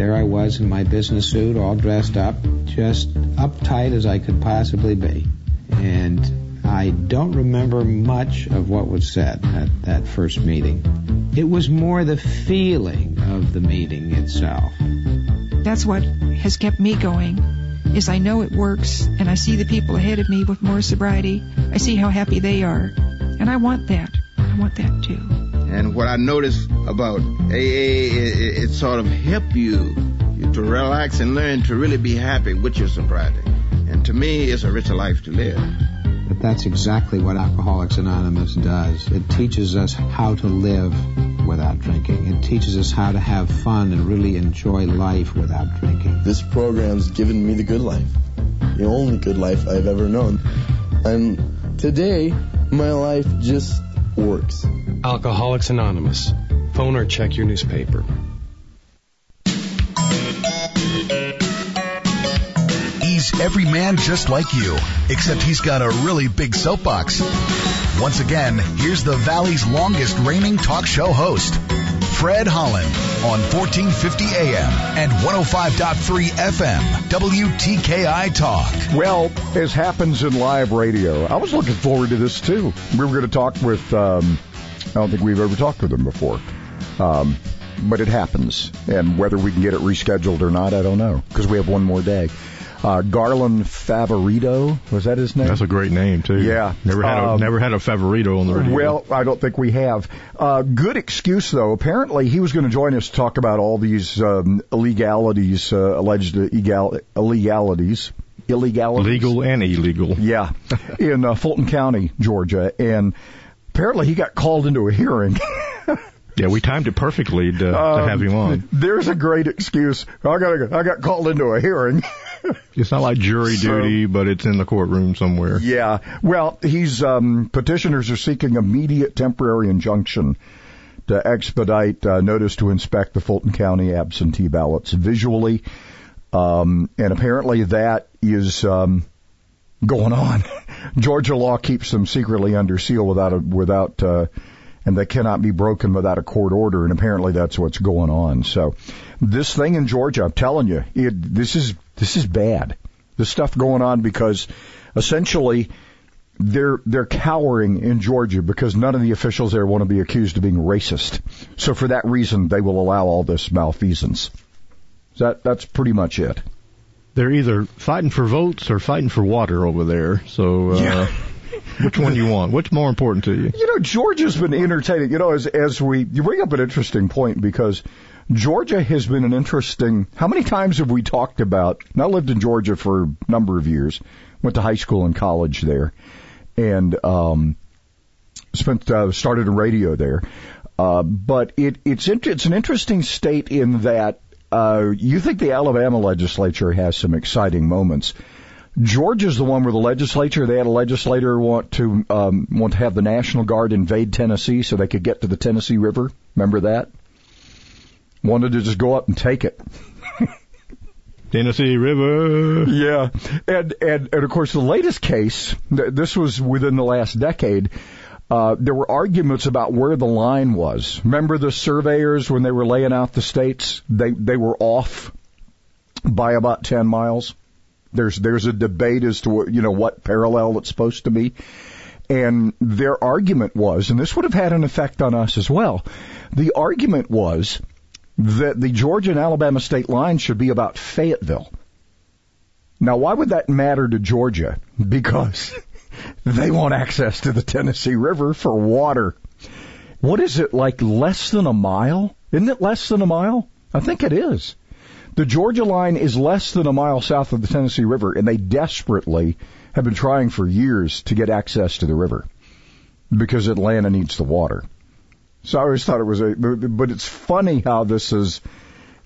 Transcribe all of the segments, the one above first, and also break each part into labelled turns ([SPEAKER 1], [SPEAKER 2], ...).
[SPEAKER 1] there I was in my business suit, all dressed up, just uptight as I could possibly be. And I don't remember much of what was said at that first meeting. It was more the feeling of the meeting itself.
[SPEAKER 2] That's what has kept me going. Is I know it works and I see the people ahead of me with more sobriety. I see how happy they are. And I want that. I want that too.
[SPEAKER 3] And what I notice about AA, it, it sort of help you, you to relax and learn to really be happy with your sobriety. And to me, it's a richer life to live.
[SPEAKER 1] But that's exactly what Alcoholics Anonymous does. It teaches us how to live without drinking. It teaches us how to have fun and really enjoy life without drinking.
[SPEAKER 4] This program's given me the good life, the only good life I've ever known. And today, my life just works.
[SPEAKER 5] Alcoholics Anonymous. Phone or check your newspaper.
[SPEAKER 6] He's every man just like you, except he's got a really big soapbox. Once again, here's the Valley's longest reigning talk show host, Fred Holland, on 1450 AM and 105.3 FM, WTKI Talk.
[SPEAKER 7] Well, as happens in live radio, I was looking forward to this too. We were going to talk with, um, I don't think we've ever talked with him before. Um, but it happens. And whether we can get it rescheduled or not, I don't know, because we have one more day. Uh, Garland Favorito, was that his name?
[SPEAKER 8] That's a great name too.
[SPEAKER 7] Yeah,
[SPEAKER 8] never had a,
[SPEAKER 7] Um,
[SPEAKER 8] never had a favorito on the radio.
[SPEAKER 7] Well, I don't think we have. Uh, good excuse though. Apparently, he was going to join us to talk about all these um, illegalities, uh, alleged illegal, illegalities, illegalities,
[SPEAKER 8] legal and illegal.
[SPEAKER 7] Yeah, in uh, Fulton County, Georgia, and apparently he got called into a hearing.
[SPEAKER 8] Yeah, we timed it perfectly to, to
[SPEAKER 7] Um,
[SPEAKER 8] have him on.
[SPEAKER 7] There's a great excuse. I got I got called into a hearing.
[SPEAKER 8] It's not like jury
[SPEAKER 7] So-
[SPEAKER 8] duty, but it's in the courtroom somewhere.
[SPEAKER 7] Yeah. Well, he's um, petitioners are seeking immediate temporary injunction to expedite uh, notice to inspect the Fulton County absentee ballots visually, um, and apparently that is um, going on. Georgia law keeps them secretly under seal without a, without. Uh, and they cannot be broken without a court order, and apparently that's what's going on. So, this thing in Georgia, I'm telling you, it, this is this is bad. This stuff going on because essentially they're they're cowering in Georgia because none of the officials there want to be accused of being racist. So for that reason, they will allow all this malfeasance. That that's pretty much it.
[SPEAKER 8] They're either fighting for votes or fighting for water over there. So, uh,
[SPEAKER 7] Yeah.
[SPEAKER 8] which one you want? What's more important to you?
[SPEAKER 7] You know, Georgia's been entertaining. You know, as as we you bring up an interesting point because Georgia has been an interesting. How many times have we talked about? And I lived in Georgia for a number of years. Went to high school and college there, and um, spent uh, started in radio there. Uh, but it it's it's an interesting state in that uh, you think the Alabama legislature has some exciting moments. Georgia's the one where the legislature they had a legislator want to um, want to have the National Guard invade Tennessee so they could get to the Tennessee River. Remember that? Wanted to just go up and take it.
[SPEAKER 8] Tennessee River.
[SPEAKER 7] Yeah, and and and of course the latest case. This was within the last decade. Uh, there were arguments about where the line was. Remember the surveyors when they were laying out the states? They they were off by about ten miles. There's there's a debate as to what, you know what parallel it's supposed to be. And their argument was, and this would have had an effect on us as well. The argument was that the Georgia and Alabama state line should be about Fayetteville. Now, why would that matter to Georgia? Because they want access to the Tennessee River for water. What is it, like less than a mile? Isn't it less than a mile? I think it is. The Georgia line is less than a mile south of the Tennessee River, and they desperately have been trying for years to get access to the river because Atlanta needs the water. So I always thought it was a, but it's funny how this is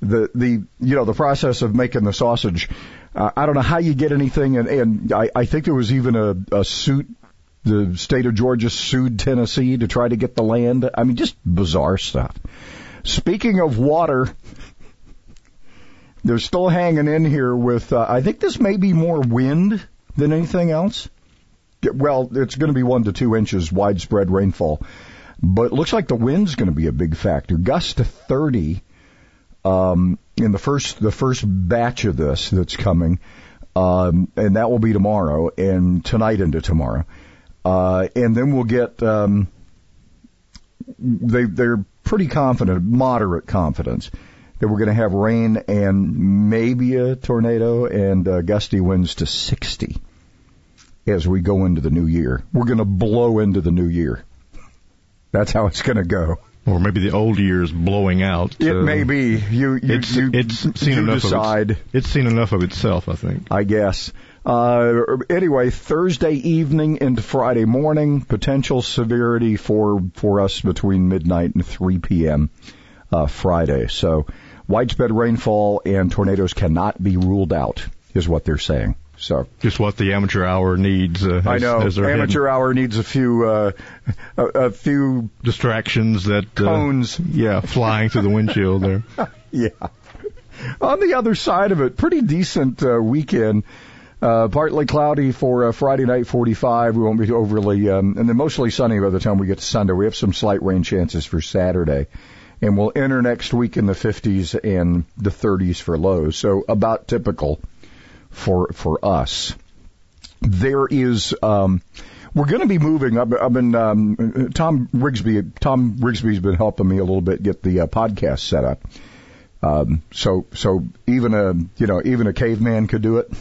[SPEAKER 7] the the you know the process of making the sausage. Uh, I don't know how you get anything, and, and I, I think there was even a, a suit. The state of Georgia sued Tennessee to try to get the land. I mean, just bizarre stuff. Speaking of water, they're still hanging in here with. Uh, I think this may be more wind than anything else. Well, it's going to be one to two inches widespread rainfall, but it looks like the wind's going to be a big factor. Gusts to 30 um, in the first the first batch of this that's coming, um, and that will be tomorrow and tonight into tomorrow, uh, and then we'll get um, they they're pretty confident, moderate confidence that we're going to have rain and maybe a tornado and uh, gusty winds to 60 as we go into the new year. We're going to blow into the new year. That's how it's going to go.
[SPEAKER 8] Or maybe the old years blowing out.
[SPEAKER 7] It
[SPEAKER 8] uh,
[SPEAKER 7] may be. You, you,
[SPEAKER 8] It's
[SPEAKER 7] you,
[SPEAKER 8] it's seen
[SPEAKER 7] you
[SPEAKER 8] enough
[SPEAKER 7] decide.
[SPEAKER 8] of its, it's seen enough of itself, I think.
[SPEAKER 7] I guess. Uh, anyway, Thursday evening into Friday morning, potential severity for for us between midnight and 3 p.m. Uh, Friday. So, widespread rainfall and tornadoes cannot be ruled out, is what they're saying. So,
[SPEAKER 8] Just what the amateur hour needs. Uh,
[SPEAKER 7] I know amateur hour needs a few uh, a, a few
[SPEAKER 8] distractions that uh,
[SPEAKER 7] cones.
[SPEAKER 8] yeah, flying through the windshield there.
[SPEAKER 7] yeah. On the other side of it, pretty decent uh, weekend. Uh, partly cloudy for uh, Friday night, 45. We won't be overly, um, and then mostly sunny by the time we get to Sunday. We have some slight rain chances for Saturday. And we'll enter next week in the 50s and the 30s for lows. So about typical for, for us. There is, um, we're going to be moving. I've, I've been, um, Tom Rigsby, Tom Rigsby's been helping me a little bit get the uh, podcast set up. Um, so, so even a, you know, even a caveman could do it.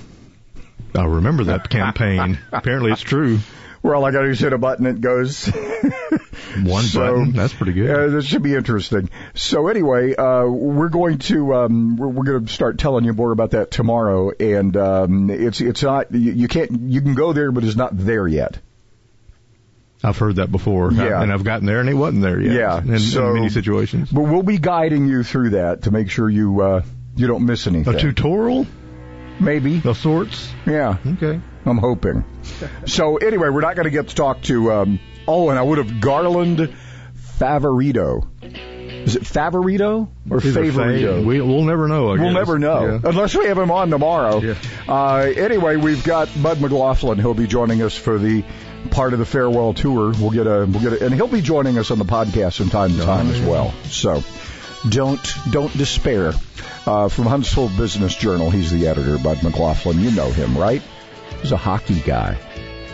[SPEAKER 8] I remember that campaign. Apparently, it's true.
[SPEAKER 7] Where all I got to do is hit a button, it goes.
[SPEAKER 8] One
[SPEAKER 7] So,
[SPEAKER 8] button. That's pretty good.
[SPEAKER 7] Uh, this should be interesting. So anyway, uh, we're going to um, we're, we're going to start telling you more about that tomorrow, and um, it's it's not you, you can't you can go there, but it's not there yet.
[SPEAKER 8] I've heard that before.
[SPEAKER 7] Yeah.
[SPEAKER 8] and I've gotten there, and it wasn't there yet.
[SPEAKER 7] Yeah,
[SPEAKER 8] in,
[SPEAKER 7] so-
[SPEAKER 8] in many situations.
[SPEAKER 7] But we'll be guiding you through that to make sure you uh, you don't miss anything.
[SPEAKER 8] A tutorial
[SPEAKER 7] Maybe.
[SPEAKER 8] of sorts.
[SPEAKER 7] Yeah.
[SPEAKER 8] Okay.
[SPEAKER 7] I'm hoping. So anyway, we're not going to get to talk to. Um, oh, and I would have Garland Favorito. Is it Favorito or
[SPEAKER 8] These
[SPEAKER 7] Favorito?
[SPEAKER 8] We, we'll never know. I
[SPEAKER 7] We'll never know
[SPEAKER 8] Yeah.
[SPEAKER 7] unless we have him on tomorrow.
[SPEAKER 8] Yeah.
[SPEAKER 7] Uh, anyway, we've got Bud McLaughlin. He'll be joining us for the part of the farewell tour. We'll get a we'll get a, and he'll be joining us on the podcast from time to time as well. So don't don't despair. Uh, from Huntsville Business Journal, he's the editor. Bud McLaughlin, you know him, right? He's a hockey guy.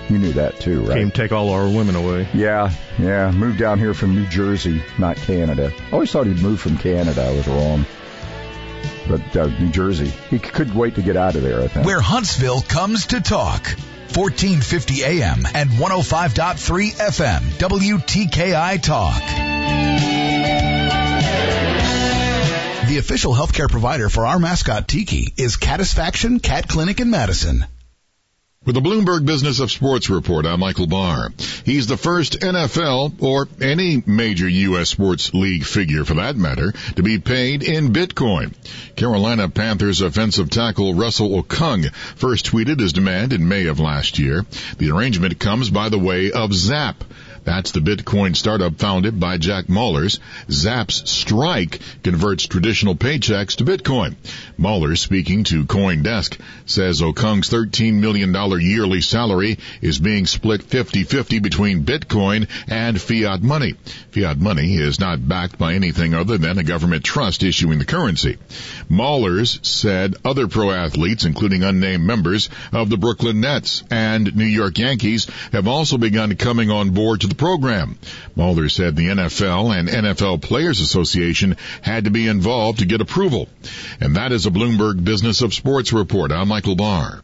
[SPEAKER 7] You knew that too, right?
[SPEAKER 8] Came take all our women away.
[SPEAKER 7] Yeah, yeah. Moved down here from New Jersey, not Canada. I always thought he'd moved from Canada. I was wrong. But uh, New Jersey. He c- could wait to get out of there, I think.
[SPEAKER 6] Where Huntsville comes to talk. 1450 AM and 105.3 FM. WTKI Talk. The official healthcare provider for our mascot Tiki is Catisfaction Cat Clinic in Madison.
[SPEAKER 9] With the Bloomberg Business of Sports report, I'm Michael Barr. He's the first NFL or any major U.S. sports league figure for that matter to be paid in Bitcoin. Carolina Panthers offensive tackle Russell Okung first tweeted his demand in May of last year. The arrangement comes by the way of Zap. That's the Bitcoin startup founded by Jack Mallers. Zap's Strike converts traditional paychecks to Bitcoin. Mallers, speaking to CoinDesk, says Okung's $13 million yearly salary is being split 50-50 between Bitcoin and fiat money. Fiat money is not backed by anything other than a government trust issuing the currency. Mallers said other pro athletes, including unnamed members of the Brooklyn Nets and New York Yankees, have also begun coming on board to the program. Mulder said the NFL and NFL Players Association had to be involved to get approval. And that is a Bloomberg Business of Sports report. I'm Michael Barr.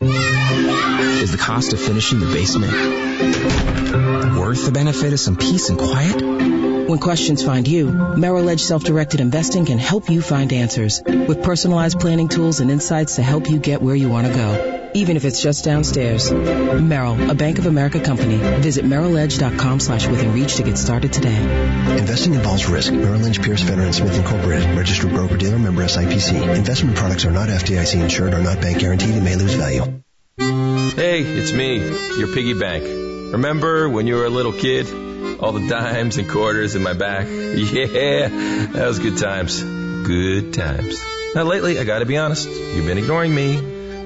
[SPEAKER 10] Is the cost of finishing the basement worth the benefit of some peace and quiet?
[SPEAKER 11] When questions find you, Merrill Edge Self-Directed Investing can help you find answers with personalized planning tools and insights to help you get where you want to go, even if it's just downstairs. Merrill, a Bank of America company. Visit merrilledge.com slash within reach to get started today.
[SPEAKER 12] Investing involves risk. Merrill Lynch, Pierce, Fenner & Smith Incorporated. Registered broker-dealer member SIPC. Investment products are not FDIC insured or not bank guaranteed and may lose value.
[SPEAKER 13] Hey, it's me, your piggy bank. Remember when you were a little kid? All the dimes and quarters in my back? Yeah, that was good times. Good times. Now lately, I gotta be honest, you've been ignoring me.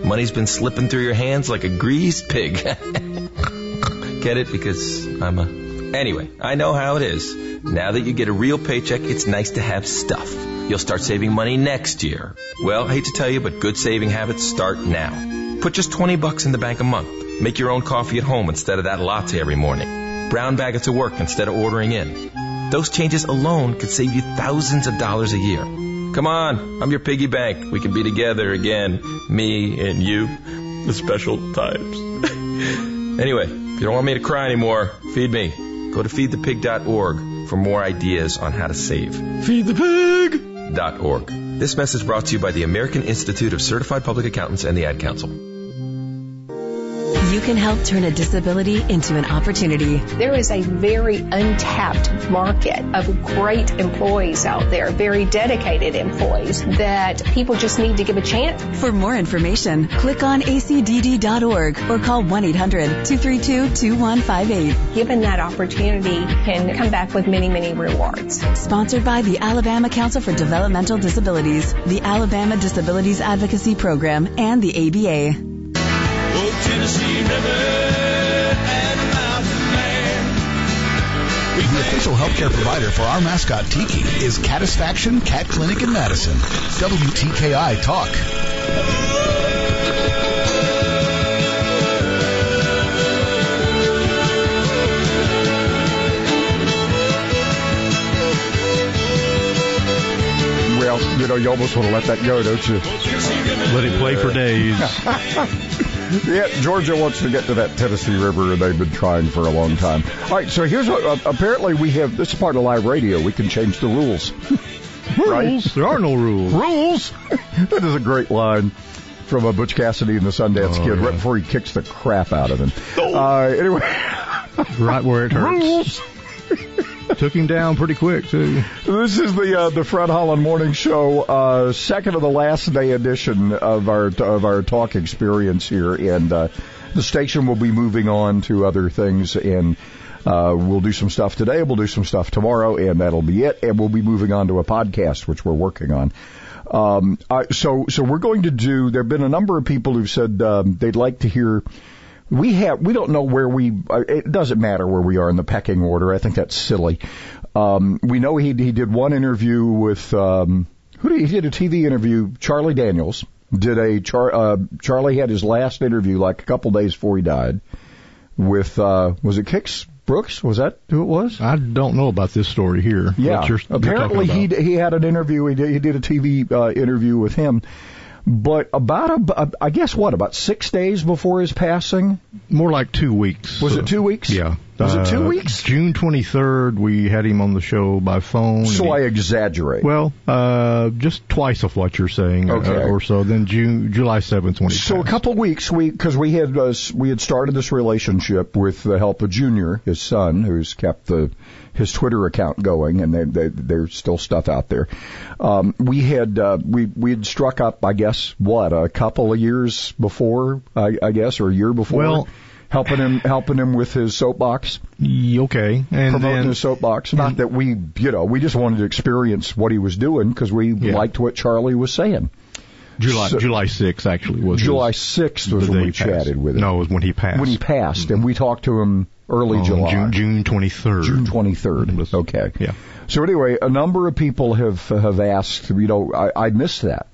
[SPEAKER 13] Money's been slipping through your hands like a greased pig. Get it? Because I'm a... Anyway, I know how it is. Now that you get a real paycheck, it's nice to have stuff. You'll start saving money next year. Well, I hate to tell you, but good saving habits start now. Put just 20 bucks in the bank a month. Make your own coffee at home instead of that latte every morning. Brown bag it to work instead of ordering in. Those changes alone could save you thousands of dollars a year. Come on, I'm your piggy bank. We can be together again, me and you, the special times. anyway, if you don't want me to cry anymore, feed me. Go to feedthepig.org for more ideas on how to save. Feedthepig.org. This message brought to you by the American Institute of Certified Public Accountants and the Ad Council.
[SPEAKER 14] You can help turn a disability into an opportunity.
[SPEAKER 15] There is a very untapped market of great employees out there, very dedicated employees that people just need to give a chance.
[SPEAKER 14] For more information, click on acdd.org or call 1-800-232-2158.
[SPEAKER 15] Given that opportunity can come back with many, many rewards.
[SPEAKER 14] Sponsored by the Alabama Council for Developmental Disabilities, the Alabama Disabilities Advocacy Program, and the ABA.
[SPEAKER 6] The official healthcare provider for our mascot Tiki is Catisfaction Cat Clinic in Madison. WTKI Talk.
[SPEAKER 7] Well, you know, you almost want to let that go, don't you?
[SPEAKER 8] Let it play for days.
[SPEAKER 7] yeah, Georgia wants to get to that Tennessee River, and they've been trying for a long time. All right, so here's what. Uh, apparently, we have this is part of live radio. We can change the rules.
[SPEAKER 8] rules?
[SPEAKER 7] Right?
[SPEAKER 8] There are no rules.
[SPEAKER 7] Rules. that is a great line from a Butch Cassidy and the Sundance
[SPEAKER 8] Oh,
[SPEAKER 7] Kid
[SPEAKER 8] yeah.
[SPEAKER 7] right before he kicks the crap out of him. Uh, anyway,
[SPEAKER 8] right where it hurts.
[SPEAKER 7] rules.
[SPEAKER 8] Took him down pretty quick too.
[SPEAKER 7] This is the uh, the Fred Holland Morning Show, uh, second of the last day edition of our of our talk experience here, and uh, the station will be moving on to other things, and uh, we'll do some stuff today, we'll do some stuff tomorrow, and that'll be it, and we'll be moving on to a podcast which we're working on. Um, uh, so so we're going to do. There've been a number of people who've said um, they'd like to hear. We have we don't know where we. Uh, it doesn't matter where we are in the pecking order. I think that's silly. Um, we know he he did one interview with um, who did he did a TV interview. Charlie Daniels did a Char, uh, Charlie had his last interview like a couple days before he died with uh, was it Kix Brooks? Was that who it was?
[SPEAKER 8] I don't know about this story here.
[SPEAKER 7] Yeah,
[SPEAKER 8] you're, you're
[SPEAKER 7] apparently he he had an interview. He did, he did a TV uh, interview with him. But about a, I guess what about six days before his passing?
[SPEAKER 8] More like two weeks.
[SPEAKER 7] Was it two weeks?
[SPEAKER 8] Yeah.
[SPEAKER 7] Was it two
[SPEAKER 8] Uh,
[SPEAKER 7] weeks?
[SPEAKER 8] June 23rd, we had him on the show by phone.
[SPEAKER 7] So
[SPEAKER 8] and
[SPEAKER 7] I exaggerate.
[SPEAKER 8] Well, uh, just twice of what you're saying, uh,
[SPEAKER 7] Okay.
[SPEAKER 8] or so. Then June, July 7th when he
[SPEAKER 7] So a couple of weeks, we because we had uh, we had started this relationship with the help of Junior, his son, who's kept the his Twitter account going, and they, they, there's still stuff out there. Um, we had uh, we we had struck up, I guess, what a couple of years before, I, I guess, or a year before.
[SPEAKER 8] Well-
[SPEAKER 7] helping him helping him with his soapbox,
[SPEAKER 8] okay, and
[SPEAKER 7] promoting
[SPEAKER 8] then
[SPEAKER 7] his soapbox. Not that we, you know, we just wanted to experience what he was doing because we
[SPEAKER 8] Yeah.
[SPEAKER 7] liked what Charlie was saying.
[SPEAKER 8] July
[SPEAKER 7] so-
[SPEAKER 8] July 6th actually was
[SPEAKER 7] July 6th was when we
[SPEAKER 8] passed.
[SPEAKER 7] chatted with him.
[SPEAKER 8] No, it was when he passed.
[SPEAKER 7] when he passed, and we talked to him early
[SPEAKER 8] On
[SPEAKER 7] July,
[SPEAKER 8] June June 23rd.
[SPEAKER 7] June 23rd. Okay.
[SPEAKER 8] Yeah.
[SPEAKER 7] So anyway, a number of people have have asked. You know, I, I missed that.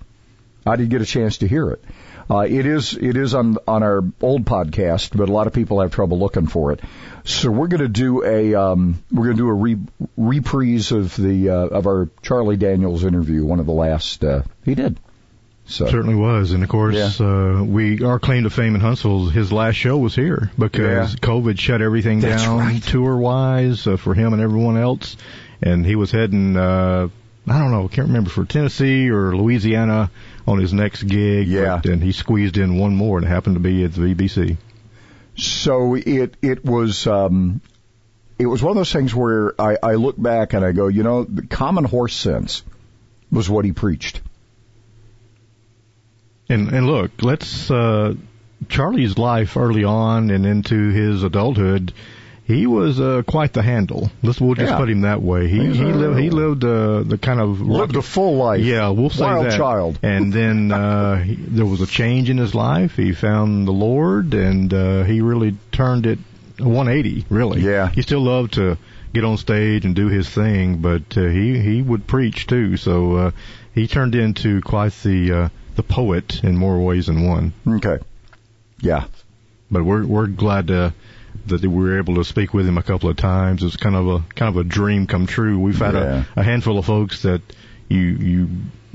[SPEAKER 7] I didn't get a chance to hear it. Uh, it is it is on on our old podcast, but a lot of people have trouble looking for it. So we're going to do a um, we're going to do a re, reprise of the uh, of our Charlie Daniels interview, one of the last uh, he did. So
[SPEAKER 8] Certainly was, and of course, uh, we our claim to fame in Huntsville. His last show was here because
[SPEAKER 7] Yeah.
[SPEAKER 8] COVID shut everything
[SPEAKER 7] That's
[SPEAKER 8] down
[SPEAKER 7] right.
[SPEAKER 8] tour wise uh, for him and everyone else, and he was heading. uh I don't know, can't remember for Tennessee or Louisiana on his next gig.
[SPEAKER 7] Yeah.
[SPEAKER 8] And he squeezed in one more, and it happened to be at the VBC.
[SPEAKER 7] So it it was um, it was one of those things where I, I look back and I go, you know, the common horse sense was what he preached.
[SPEAKER 8] And and look, let's uh Charlie's life early on and into his adulthood, he was uh, quite the handle. Let's we'll just
[SPEAKER 7] Yeah.
[SPEAKER 8] put him that way. He
[SPEAKER 7] He's
[SPEAKER 8] he lived he lived uh, the kind of
[SPEAKER 7] Lived a full life.
[SPEAKER 8] Yeah, we'll say
[SPEAKER 7] Wild
[SPEAKER 8] that.
[SPEAKER 7] child.
[SPEAKER 8] And then uh, he, there was a change in his life. He found the Lord, and uh, he really turned it 180. Really.
[SPEAKER 7] Yeah.
[SPEAKER 8] He still loved to get on stage and do his thing, but uh, he he would preach too. So uh, he turned into quite the uh, the poet in more ways than one.
[SPEAKER 7] Okay. Yeah.
[SPEAKER 8] But we're we're glad to, that we were able to speak with him a couple of times. It's kind of a kind of a dream come true. We've had
[SPEAKER 7] Yeah.
[SPEAKER 8] a, a handful of folks that you you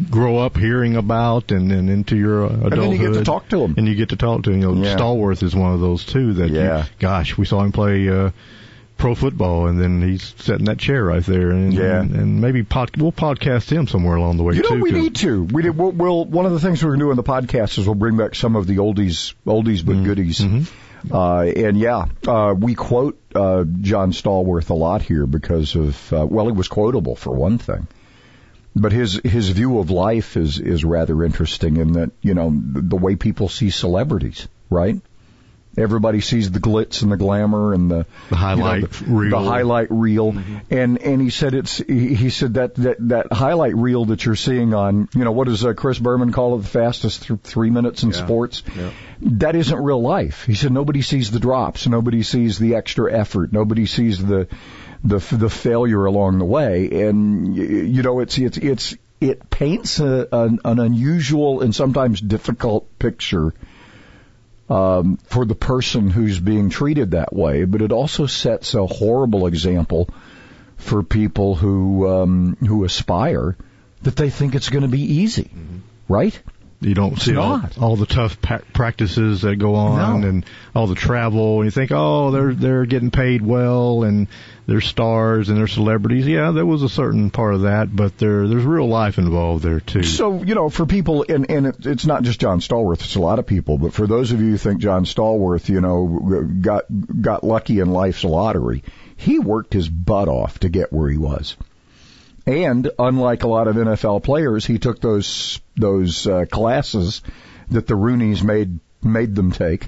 [SPEAKER 8] grow up hearing about and then into your adulthood.
[SPEAKER 7] And then you get to talk to them.
[SPEAKER 8] And you get to talk to 'em. You know,
[SPEAKER 7] Yeah.
[SPEAKER 8] Stallworth is one of those too. That
[SPEAKER 7] Yeah.
[SPEAKER 8] you, gosh, we saw him play. uh Pro football, and then he's sitting that chair right there, and
[SPEAKER 7] Yeah.
[SPEAKER 8] and, and maybe pod, we'll podcast him somewhere along the way
[SPEAKER 7] You know,
[SPEAKER 8] too.
[SPEAKER 7] we need to. We did, we'll, we'll, one of the things we're going to do in the podcast is we'll bring back some of the oldies, oldies but goodies. Uh, and yeah, uh, we quote, uh, John Stallworth a lot here because of, uh, well, he was quotable for one thing. But his, his view of life is, is rather interesting in that, you know, the, the way people see celebrities, right? Everybody sees the glitz and the glamour and the,
[SPEAKER 8] The highlight
[SPEAKER 7] you know, the,
[SPEAKER 8] reel.
[SPEAKER 7] the highlight reel, and and he said it's he, he said that, that that highlight reel that you're seeing on you know what does uh, Chris Berman call it the fastest th- three minutes in
[SPEAKER 8] Yeah.
[SPEAKER 7] sports? That isn't real life. He said nobody sees the drops, nobody sees the extra effort, nobody sees the the the failure along the way, and you know it's it's it's it paints a, an, an unusual and sometimes difficult picture um, for the person who's being treated that way, but it also sets a horrible example for people who um, who aspire that they think it's going to be easy, right?
[SPEAKER 8] You don't
[SPEAKER 7] It's
[SPEAKER 8] see all, all the tough pa- practices that go on
[SPEAKER 7] No.
[SPEAKER 8] and all the travel. And you think, oh, they're they're getting paid well and they're stars and they're celebrities. Yeah, there was a certain part of that, but there there's real life involved there too.
[SPEAKER 7] So you know, for people, and and it, it's not just John Stallworth; it's a lot of people. But for those of you who think John Stallworth, you know, got got lucky in life's lottery, he worked his butt off to get where he was. And unlike a lot of NFL players, he took those those uh, classes that the Rooneys made made them take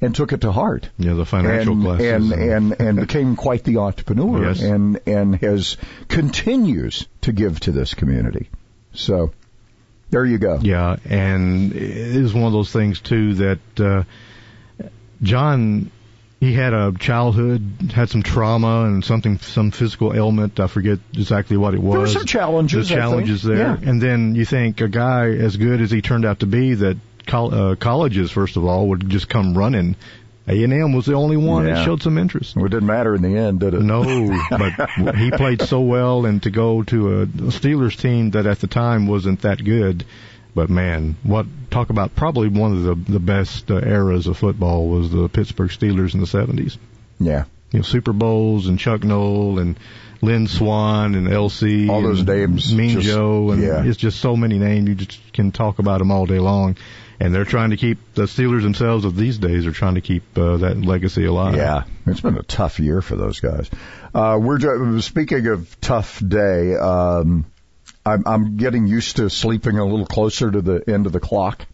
[SPEAKER 7] and took it to heart.
[SPEAKER 8] Yeah, the financial
[SPEAKER 7] and,
[SPEAKER 8] classes.
[SPEAKER 7] and and and became quite the entrepreneur
[SPEAKER 8] Yes.
[SPEAKER 7] and and has continues to give to this community. So there you go.
[SPEAKER 8] Yeah, and it is one of those things too that uh, John he had a childhood, had some trauma and something, some physical ailment. I forget exactly what it was.
[SPEAKER 7] There were some challenges,
[SPEAKER 8] The challenges there,
[SPEAKER 7] Yeah.
[SPEAKER 8] and then you think a guy as good as he turned out to be, that col- uh, colleges first of all would just come running. A and M was the only one
[SPEAKER 7] Yeah.
[SPEAKER 8] that showed some interest.
[SPEAKER 7] Well, it didn't matter in the end, did it?
[SPEAKER 8] No, but he played so well, and to go to a Steelers team that at the time wasn't that good. But man, what talk about probably one of the the best uh, eras of football was the Pittsburgh Steelers in the seventies.
[SPEAKER 7] Yeah.
[SPEAKER 8] You know, Super Bowls and Chuck Noll and Lynn Swann and LC,
[SPEAKER 7] All those names
[SPEAKER 8] Mean
[SPEAKER 7] just-
[SPEAKER 8] Joe, and
[SPEAKER 7] yeah.
[SPEAKER 8] it's just so many names you just can talk about them all day long. And they're trying to keep the Steelers themselves of these days are trying to keep uh, that legacy alive.
[SPEAKER 7] Yeah, it's been a tough year for those guys. Uh, we're speaking of tough day. Um, I'm, I'm getting used to sleeping a little closer to the end of the clock.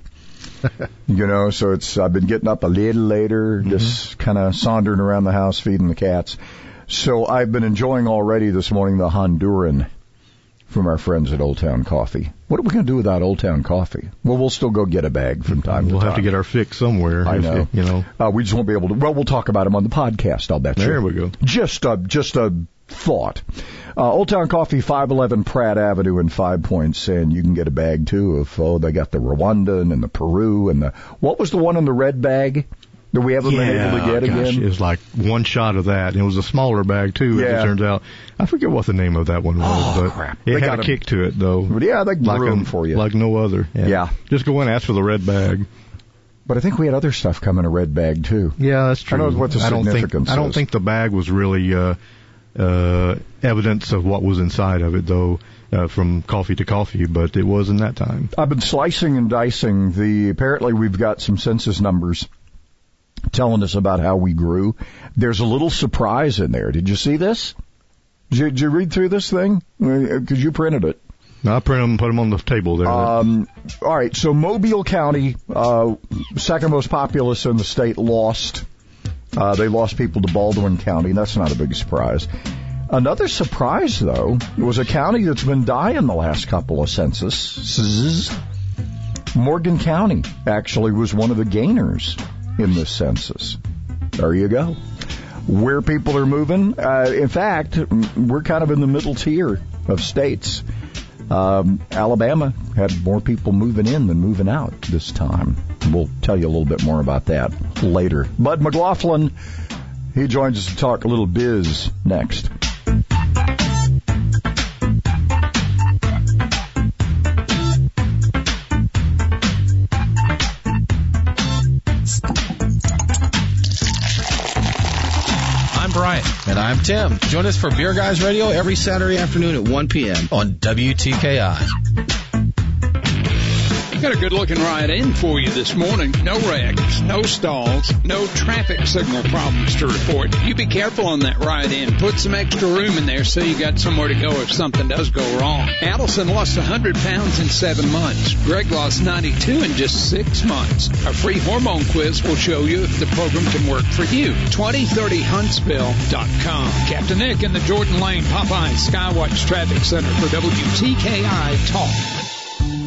[SPEAKER 7] you know, so it's I've been getting up a little later,
[SPEAKER 8] Mm-hmm.
[SPEAKER 7] just kind of sauntering around the house, feeding the cats. So I've been enjoying already this morning the Honduran from our friends at Old Town Coffee. What are we going to do without Old Town Coffee? Well, we'll still go get a bag from time
[SPEAKER 8] We'll
[SPEAKER 7] to time.
[SPEAKER 8] have to get our fix somewhere.
[SPEAKER 7] I know.
[SPEAKER 8] You, you know.
[SPEAKER 7] Uh, we just won't be able to. Well, we'll talk about them on the podcast. I'll bet you.
[SPEAKER 8] There we go.
[SPEAKER 7] Just a just a thought. Uh, Old Town Coffee, five eleven Pratt Avenue in Five Points, and you can get a bag too of oh they got the Rwandan and the Peru and the what was the one in the red bag that we haven't been able to get
[SPEAKER 8] gosh,
[SPEAKER 7] again?
[SPEAKER 8] It was like one shot of that. and It was a smaller bag too. As it turns out, I forget what the name of that one was,
[SPEAKER 7] Oh,
[SPEAKER 8] but
[SPEAKER 7] crap.
[SPEAKER 8] it
[SPEAKER 7] They
[SPEAKER 8] had
[SPEAKER 7] got
[SPEAKER 8] a
[SPEAKER 7] 'em.
[SPEAKER 8] kick to it though.
[SPEAKER 7] But yeah, they
[SPEAKER 8] like a-
[SPEAKER 7] for you.
[SPEAKER 8] like no other.
[SPEAKER 7] Yeah. yeah.
[SPEAKER 8] just go in and ask for the red bag.
[SPEAKER 7] But I think we had other stuff come in a red bag too.
[SPEAKER 8] Yeah, that's true.
[SPEAKER 7] I don't know what the
[SPEAKER 8] I don't think
[SPEAKER 7] significance
[SPEAKER 8] I don't think the bag was really uh uh, evidence of what was inside of it, though, uh, from coffee to coffee, but it was in that time.
[SPEAKER 7] I've been slicing and dicing the. Apparently, we've got some census numbers telling us about how we grew. There's a little surprise in there. Did you see this? Did you, did you read through this thing? Because you printed it.
[SPEAKER 8] No, I printed them and put them on the table there.
[SPEAKER 7] Um, all right, so Mobile County, uh, second most populous in the state, lost. Uh, they lost people to Baldwin County. That's not a big surprise. Another surprise, though, was a county that's been dying the last couple of censuses. Morgan County actually was one of the gainers in this census. There you go. Where people are moving. Uh, in fact, we're kind of in the middle tier of states. Um, Alabama had more people moving in than moving out this time. We'll tell you a little bit more about that later. Bud McLaughlin, he joins us to talk a little biz next.
[SPEAKER 16] I'm Tim. Join us for Beer Guys Radio every Saturday afternoon at 1 p.m. on WTKI.
[SPEAKER 17] Got a good looking ride in for you this morning. No wrecks, no stalls, no traffic signal problems to report. You be careful on that ride in. Put some extra room in there so you got somewhere to go if something does go wrong. Allison lost 100 pounds in seven months. Greg lost 92 in just six months. A free hormone quiz will show you if the program can work for you. 2030huntsville.com. Captain Nick in the Jordan Lane Popeye Skywatch Traffic Center for WTKI Talk.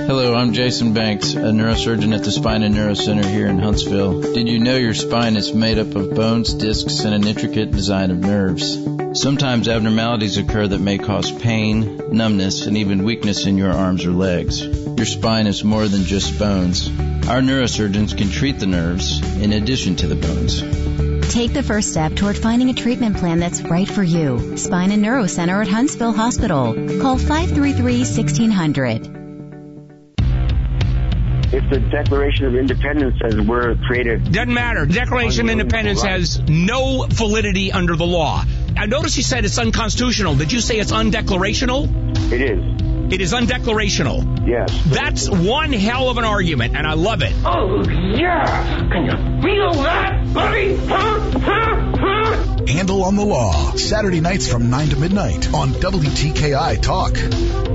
[SPEAKER 18] Hello, I'm Jason Banks, a neurosurgeon at the Spine and Neuro Center here in Huntsville. Did you know your spine is made up of bones, discs, and an intricate design of nerves? Sometimes abnormalities occur that may cause pain, numbness, and even weakness in your arms or legs. Your spine is more than just bones. Our neurosurgeons can treat the nerves in addition to the bones.
[SPEAKER 19] Take the first step toward finding a treatment plan that's right for you. Spine and Neuro Center at Huntsville Hospital. Call 533-1600.
[SPEAKER 20] If the Declaration of Independence says we're a creative.
[SPEAKER 21] Doesn't matter. Declaration of Independence has no validity under the law. I notice you said it's unconstitutional. Did you say it's undeclarational?
[SPEAKER 20] It is.
[SPEAKER 21] It is undeclarational.
[SPEAKER 20] Yes.
[SPEAKER 21] That's one hell of an argument, and I love it.
[SPEAKER 22] Oh, yeah. Can you feel that, buddy? Huh? Huh? Huh?
[SPEAKER 6] Handle on the Law, Saturday nights from 9 to midnight on WTKI Talk.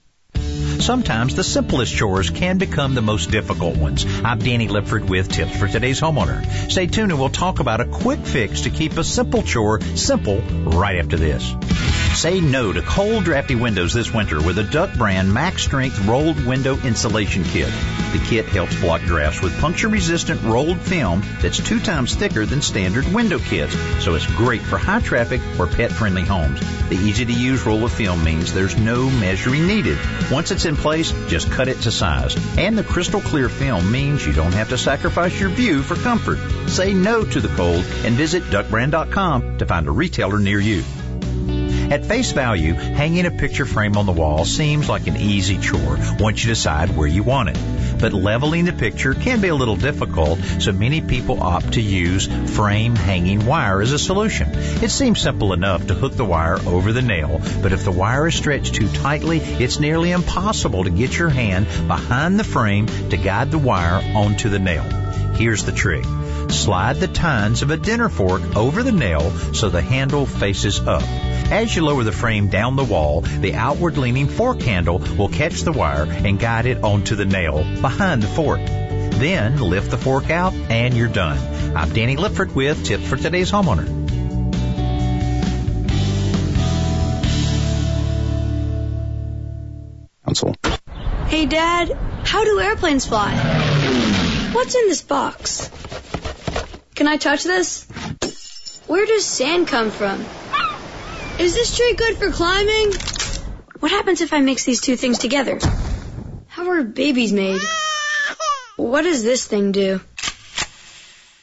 [SPEAKER 23] Sometimes the simplest chores can become the most difficult ones. I'm Danny Lipford with tips for today's homeowner. Stay tuned and we'll talk about a quick fix to keep a simple chore simple right after this. Say no to cold, drafty windows this winter with a Duck brand Max Strength Rolled Window Insulation Kit. The kit helps block drafts with puncture-resistant rolled film that's two times thicker than standard window kits, so it's great for high traffic or pet-friendly homes. The easy-to-use roll of film means there's no measuring needed. Once it's in place, just cut it to size. And the crystal clear film means you don't have to sacrifice your view for comfort. Say no to the cold and visit duckbrand.com to find a retailer near you. At face value, hanging a picture frame on the wall seems like an easy chore once you decide where you want it. But leveling the picture can be a little difficult, so many people opt to use frame hanging wire as a solution. It seems simple enough to hook the wire over the nail, but if the wire is stretched too tightly, it's nearly impossible to get your hand behind the frame to guide the wire onto the nail. Here's the trick. Slide the tines of a dinner fork over the nail so the handle faces up. As you lower the frame down the wall, the outward leaning fork handle will catch the wire and guide it onto the nail behind the fork. Then lift the fork out and you're done. I'm Danny Lipford with Tips for Today's Homeowner.
[SPEAKER 24] Council.
[SPEAKER 25] Hey Dad, how do airplanes fly? What's in this box? Can I touch this? Where does sand come from? Is this tree good for climbing? What happens if I mix these two things together? How are babies made? What does this thing do?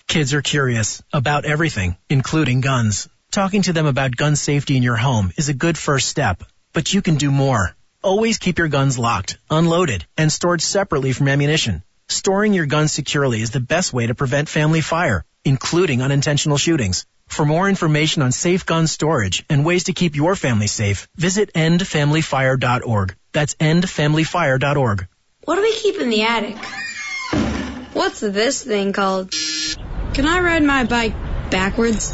[SPEAKER 26] Kids are curious about everything, including guns. Talking to them about gun safety in your home is a good first step, but you can do more. Always keep your guns locked, unloaded, and stored separately from ammunition. Storing your guns securely is the best way to prevent family fire, including unintentional shootings. For more information on safe gun storage and ways to keep your family safe, visit endfamilyfire.org. That's endfamilyfire.org.
[SPEAKER 25] What do we keep in the attic? What's this thing called? Can I ride my bike backwards?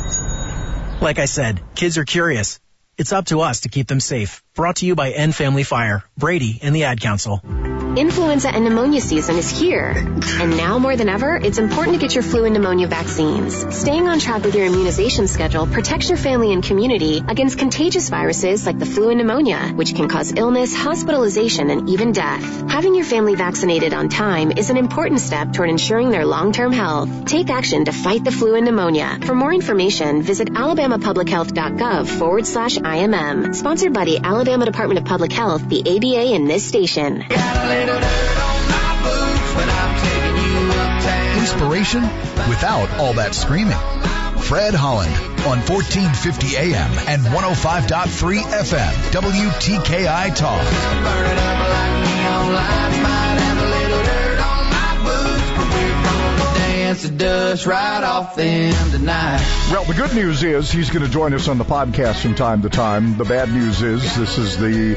[SPEAKER 26] Like I said, kids are curious. It's up to us to keep them safe. Brought to you by End Family Fire, Brady, and the Ad Council.
[SPEAKER 27] Influenza and pneumonia season is here. And now more than ever, it's important to get your flu and pneumonia vaccines. Staying on track with your immunization schedule protects your family and community against contagious viruses like the flu and pneumonia, which can cause illness, hospitalization, and even death. Having your family vaccinated on time is an important step toward ensuring their long-term health. Take action to fight the flu and pneumonia. For more information, visit alabamapublichealth.gov forward slash IMM. Sponsored by the Alabama Department of Public Health, the ABA, and this station.
[SPEAKER 6] Inspiration without all that screaming. Fred Holland on 1450 AM and 105.3 FM, WTKI Talk.
[SPEAKER 7] Well, the good news is he's going to join us on the podcast from time to time. The bad news is this is the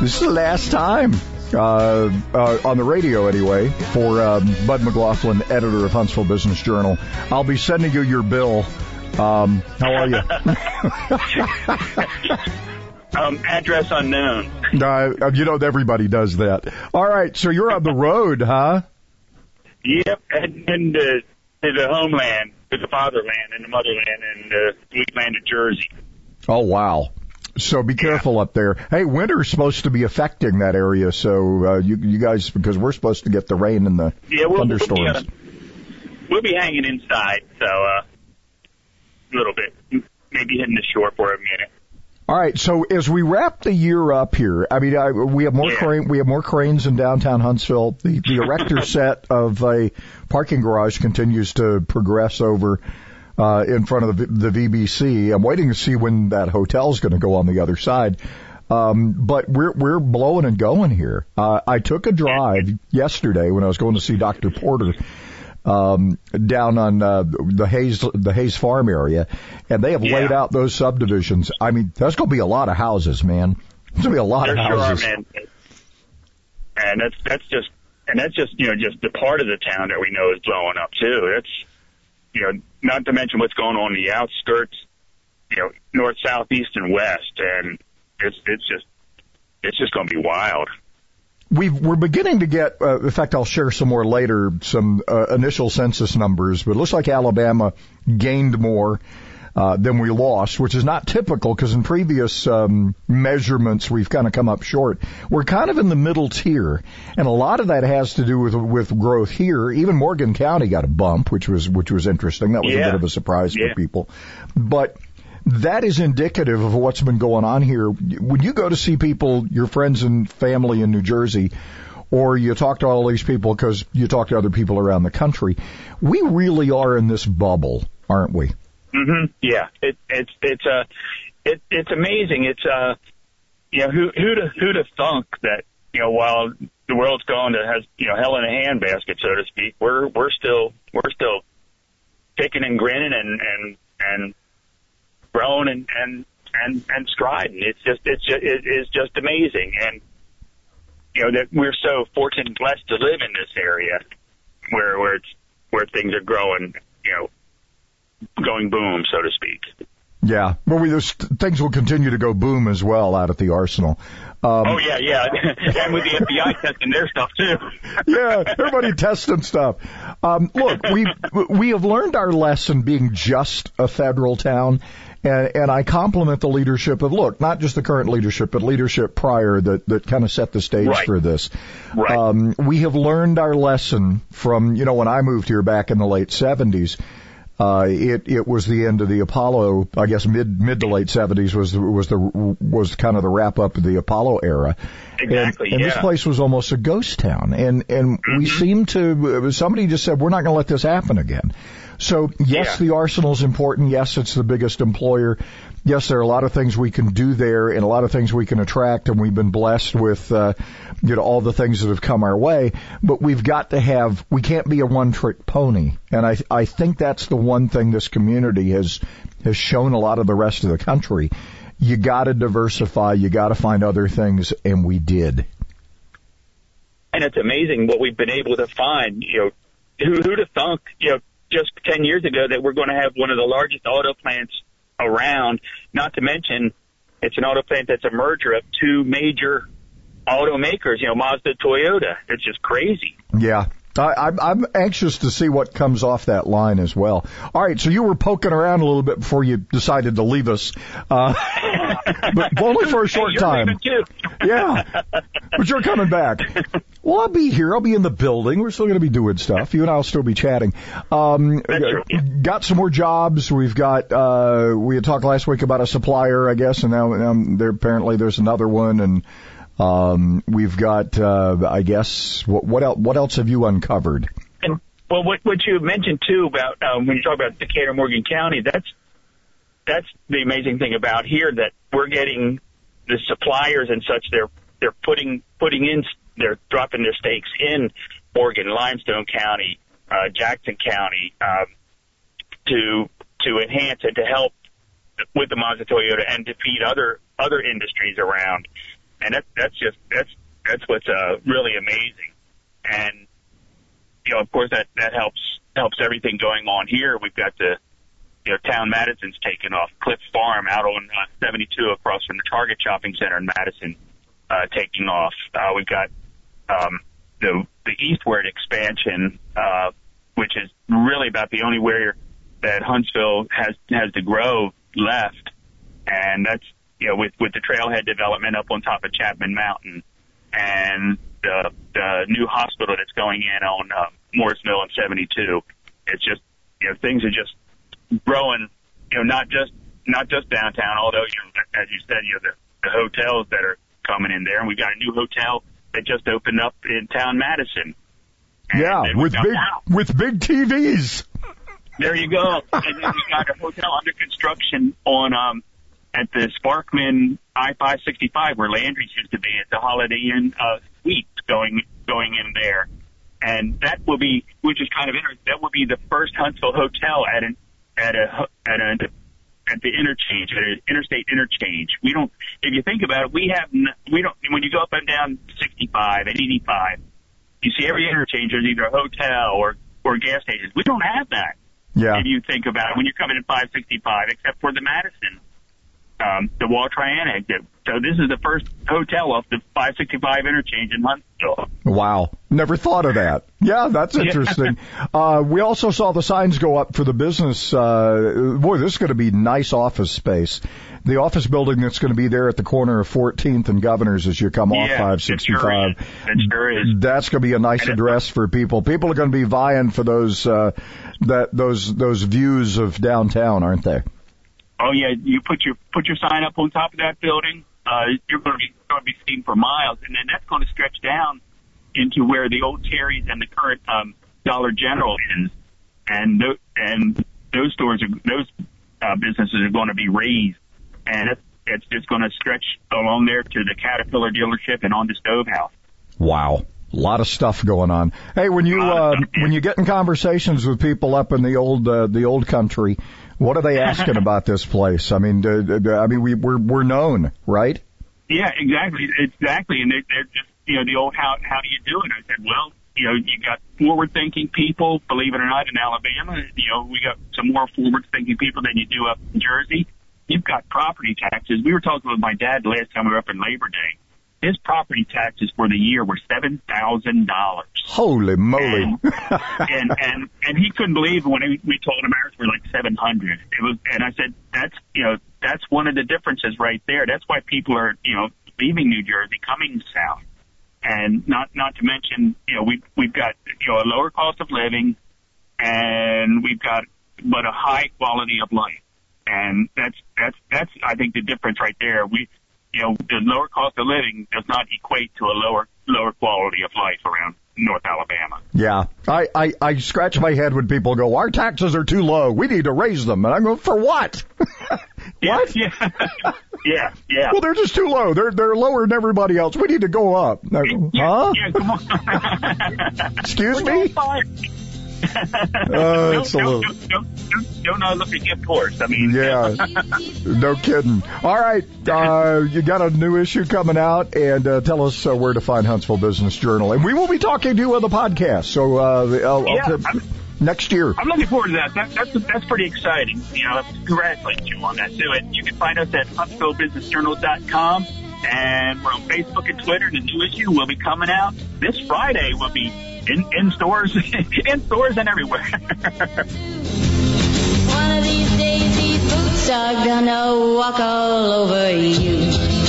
[SPEAKER 7] this is the last time uh, uh, on the radio anyway for um, Bud McLaughlin, editor of Huntsville Business Journal. I'll be sending you your bill. Um, how are you?
[SPEAKER 20] um, address unknown.
[SPEAKER 7] Uh, you know, everybody does that. All right, so you're on the road, huh?
[SPEAKER 20] Yep, heading into to the homeland, to the fatherland and the motherland and uh, sweet land of Jersey.
[SPEAKER 7] Oh wow! So be careful up there. Hey, winter's supposed to be affecting that area, so uh, you you guys because we're supposed to get the rain and the
[SPEAKER 20] yeah, we'll,
[SPEAKER 7] thunderstorms.
[SPEAKER 20] We'll be, uh, we'll be hanging inside, so uh, a little bit, maybe hitting the shore for a minute.
[SPEAKER 7] All right, so as we wrap the year up here, I mean, I, we have more
[SPEAKER 20] Yeah.
[SPEAKER 7] crane, we have more cranes in downtown Huntsville. The, the erector set of a parking garage continues to progress over uh, in front of the, the VBC. I'm waiting to see when that hotel's going to go on the other side. Um, but we're we're blowing and going here. Uh, I took a drive yesterday when I was going to see Dr. Porter um, down on uh, the Hayes the Hays Farm area, and they have laid out those subdivisions. I mean, that's going to be a lot of houses, man. There's going to be a lot
[SPEAKER 20] There
[SPEAKER 7] of
[SPEAKER 20] sure are,
[SPEAKER 7] houses.
[SPEAKER 20] man. And that's that's just and that's just you know just the part of the town that we know is blowing up too. That's you know not to mention what's going on in the outskirts, you know north, south, east, and west, and it's it's just it's just going to be wild.
[SPEAKER 7] We've, we're beginning to get, uh, in fact, I'll share some more later, some uh, initial census numbers, but it looks like Alabama gained more. Uh, than we lost, which is not typical because in previous um, measurements we've kind of come up short. We're kind of in the middle tier, and a lot of that has to do with with growth here. Even Morgan County got a bump, which was which was interesting. That was
[SPEAKER 20] Yeah.
[SPEAKER 7] a bit of a surprise
[SPEAKER 20] Yeah.
[SPEAKER 7] for people, but that is indicative of what's been going on here. When you go to see people, your friends and family in New Jersey, or you talk to all these people because you talk to other people around the country, we really are in this bubble, aren't we?
[SPEAKER 20] Hmm Yeah, it, it's it's uh, it, it's amazing. It's uh, you know, who who'd have- who'd have thunk that you know while the world's going to has you know hell in a handbasket, so to speak, we're we're still we're still kicking and grinning and and and growing and and and and striding. It's just it's just it is just amazing, and you know that we're so fortunate and blessed to live in this area where where it's where things are growing, you know, going boom, so to speak.
[SPEAKER 7] Yeah. Well, we, there's, things will continue to go boom as well out at the arsenal. Um,
[SPEAKER 20] oh yeah, yeah, and with the FBI testing their stuff too.
[SPEAKER 7] yeah, everybody testing stuff. Um, look, we we have learned our lesson being just a federal town, and and I compliment the leadership of look, not just the current leadership, but leadership prior that that kind of set the stage
[SPEAKER 20] Right.
[SPEAKER 7] for this.
[SPEAKER 20] Right.
[SPEAKER 7] Um, we have learned our lesson from you know when I moved here back in the late seventies. Uh, it it was the end of the Apollo. I guess mid mid to late seventies was was the was kind of the wrap up of the Apollo era.
[SPEAKER 20] Exactly,
[SPEAKER 7] And, and this place was almost a ghost town, and and we
[SPEAKER 20] Mm-hmm.
[SPEAKER 7] seem to. Somebody just said we're not going to let this happen again. So yes,
[SPEAKER 20] Yeah.
[SPEAKER 7] the arsenal's important. Yes, it's the biggest employer. Yes, there are a lot of things we can do there, and a lot of things we can attract, and we've been blessed with, uh, you know, all the things that have come our way. But we've got to have. We can't be a one-trick pony, and I I think that's the one thing this community has has shown a lot of the rest of the country. You got to diversify. You got to find other things, and we did.
[SPEAKER 20] and it's amazing what we've been able to find. You know, who who'd have thunk? You know, just ten years ago that we're going to have one of the largest auto plants around. Not to mention, it's an auto plant that's a merger of two major automakers. You know, Mazda, Toyota. It's just crazy.
[SPEAKER 7] Yeah. I, I'm, I'm anxious to see what comes off that line as well. All right, so you were poking around a little bit before you decided to leave us, uh, but only for a short time. Yeah, but you're coming back. Well, I'll be here. I'll be in the building. We're still going to be doing stuff. You and I'll still be chatting. Um, got some more jobs. We've got. Uh, we had talked last week about a supplier, I guess, and now um, there apparently there's another one, and um, we've got. Uh, I guess what what else? What else have you uncovered?
[SPEAKER 20] And well, what what you mentioned too about um, when you talk about Decatur, Morgan County, that's that's the amazing thing about here that we're getting the suppliers and such. They're they're putting putting in they're dropping their stakes in Morgan, Limestone County, uh, Jackson County um, to to enhance and to help with the Mazda Toyota and to feed other other industries around. And that's that's just that's that's what's uh, really amazing. And you know, of course, that that helps helps everything going on here. We've got the you know, town Madison's taken off. Clift Farm out on uh, 72 across from the Target Shopping Center in Madison, uh, taking off. Uh, we've got um, the the eastward expansion, uh, which is really about the only where that Huntsville has has to grow left, and that's you know with with the trailhead development up on top of Chapman Mountain, and the the new hospital that's going in on uh, Morrisville and 72. It's just you know things are just growing. You know, not just not just downtown. Although you know, as you said, you know the, the hotels that are coming in there, and we've got a new hotel that just opened up in town Madison.
[SPEAKER 7] Yeah, with big
[SPEAKER 20] wow.
[SPEAKER 7] with big TVs.
[SPEAKER 20] There you go. and then we got a hotel under construction on um at the Sparkman I five sixty five where Landry's used to be at the Holiday Inn uh suite going going in there. And that will be which is kind of interesting. That will be the first Huntsville hotel at an at a at a at the interchange, at an interstate interchange. We don't if you think about it, we have n- we don't when you go up and down sixty five and eighty five, you see every interchange there's either a hotel or or gas stations. We don't have that
[SPEAKER 7] Yeah.
[SPEAKER 20] if you think about it, when you're coming in 565, except for the Madison, um, the Wall Triana that So this is the first hotel off the 565 interchange in Huntsville.
[SPEAKER 7] Wow. Never thought of that. Yeah, that's interesting. uh, we also saw the signs go up for the business. Uh, boy, this is going to be nice office space. The office building that's going to be there at the corner of 14th and Governors as you come off 565.
[SPEAKER 20] It sure sure is.
[SPEAKER 7] That's going to be a nice address for people. People are going to be vying for those uh, that those those views of downtown, aren't they?
[SPEAKER 20] Oh yeah, you put your put your sign up on top of that building. Uh, you're going to be going to be seen for miles, and then that's going to stretch down into where the old Terry's and the current um, Dollar General is, and th- and those stores are those uh, businesses are going to be raised, and it's it's just going to stretch along there to the Caterpillar dealership and on the Stovehouse.
[SPEAKER 7] Wow. A lot of stuff going on. Hey, when you uh, when you get in conversations with people up in the old uh, the old country, what are they asking about this place? I mean, uh, I mean we we're we're known, right?
[SPEAKER 20] Yeah, exactly, exactly. And they're, they're just, you know, the old how how do you do it? I said, well, you know, you got forward thinking people, believe it or not, in Alabama. You know, we got some more forward thinking people than you do up in Jersey. You've got property taxes. We were talking with my dad last time we were up in Labor Day. His property taxes for the year were seven thousand dollars.
[SPEAKER 7] Holy moly!
[SPEAKER 20] and and and he couldn't believe when we, we told him ours were like seven hundred. It was, and I said, that's you know, that's one of the differences right there. That's why people are you know leaving New Jersey, coming south, and not not to mention you know we we've got you know a lower cost of living, and we've got but a high quality of life, and that's that's that's I think the difference right there. We you know the lower cost of living does not equate to a lower lower quality of life around North Alabama.
[SPEAKER 7] Yeah, I, I I scratch my head when people go, our taxes are too low. We need to raise them, and I go, for what?
[SPEAKER 20] what? Yeah, yeah, yeah.
[SPEAKER 7] Well, they're just too low. They're they're lower than everybody else. We need to go up. Go, huh?
[SPEAKER 20] Yeah, come on.
[SPEAKER 7] Excuse me? Uh, it's a
[SPEAKER 20] don't,
[SPEAKER 7] little-
[SPEAKER 20] don't, don't, don't, don't look a gift horse. I mean,
[SPEAKER 7] Yeah, no kidding. All right, uh, you got a new issue coming out, and uh, tell us uh, where to find Huntsville Business Journal, and we will be talking to you on the podcast. So uh, I'll,
[SPEAKER 20] Yeah,
[SPEAKER 7] I'll
[SPEAKER 20] I'm-
[SPEAKER 7] next year.
[SPEAKER 20] I'm looking forward to that. that that's that's pretty exciting. You know, congratulate you on that too. And you can find us at HuntsvilleBusinessJournal.com, and we're on Facebook and Twitter. The new issue will be coming out this Friday. We'll be in in stores, in stores and everywhere.
[SPEAKER 24] One of these days these boots are gonna walk all over you.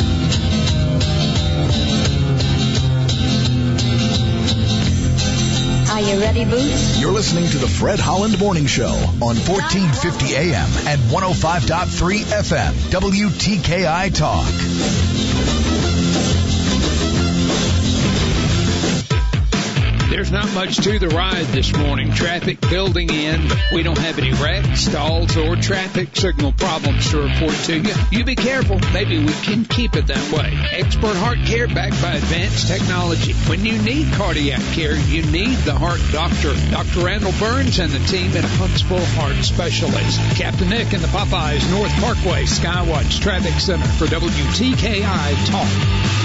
[SPEAKER 24] Are you ready, Boots?
[SPEAKER 6] You're listening to the Fred Holland Morning Show on 1450 AM and 105.3 FM, WTKI Talk.
[SPEAKER 17] There's not much to the ride this morning. Traffic building in, we don't have any wrecks, stalls, or traffic signal problems to report to you. You be careful. Maybe we can keep it that way. Expert heart care backed by advanced technology. When you need cardiac care, you need the heart doctor. Dr. Randall Burns and the team at Huntsville Heart Specialists. Captain Nick and the Popeyes North Parkway Skywatch Traffic Center for WTKI Talk.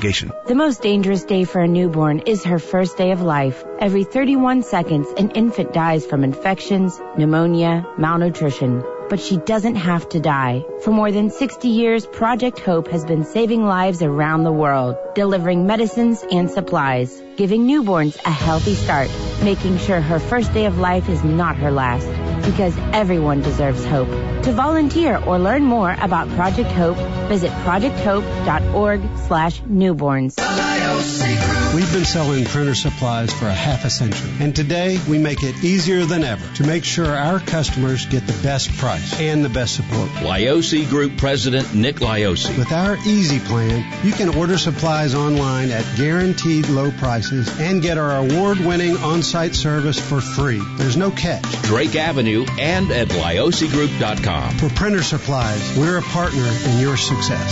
[SPEAKER 28] The most dangerous day for a newborn is her first day of life. Every 31 seconds, an infant dies from infections, pneumonia, malnutrition. But she doesn't have to die. For more than 60 years, Project Hope has been saving lives around the world, delivering medicines and supplies, giving newborns a healthy start, making sure her first day of life is not her last. Because everyone deserves hope. To volunteer or learn more about Project Hope, visit projecthope.org slash newborns.
[SPEAKER 29] We've been selling printer supplies for a half a century, and today we make it easier than ever to make sure our customers get the best price and the best support.
[SPEAKER 30] Lioce Group President Nick Lioce.
[SPEAKER 29] With our Easy Plan, you can order supplies online at guaranteed low prices and get our award-winning on-site service for free. There's no catch.
[SPEAKER 30] Drake Avenue and at liocegroup.com.
[SPEAKER 29] For printer supplies, we're a partner in your success.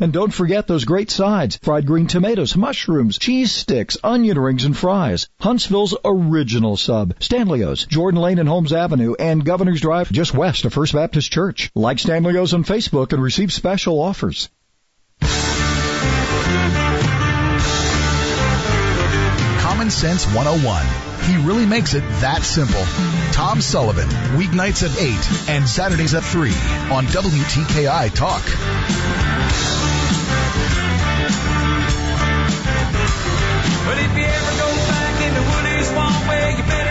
[SPEAKER 7] And don't forget those great sides. Fried green tomatoes, mushrooms, cheese sticks, onion rings, and fries. Huntsville's original sub. Stanley's, Jordan Lane and Holmes Avenue, and Governor's Drive just west of First Baptist Church. Like Stanley's on Facebook and receive special offers.
[SPEAKER 6] Common Sense 101. He really makes it that simple. Tom Sullivan, weeknights at 8 and Saturdays at 3 on WTKI Talk.
[SPEAKER 31] But if you ever go back into Wooley Swamp Way, you better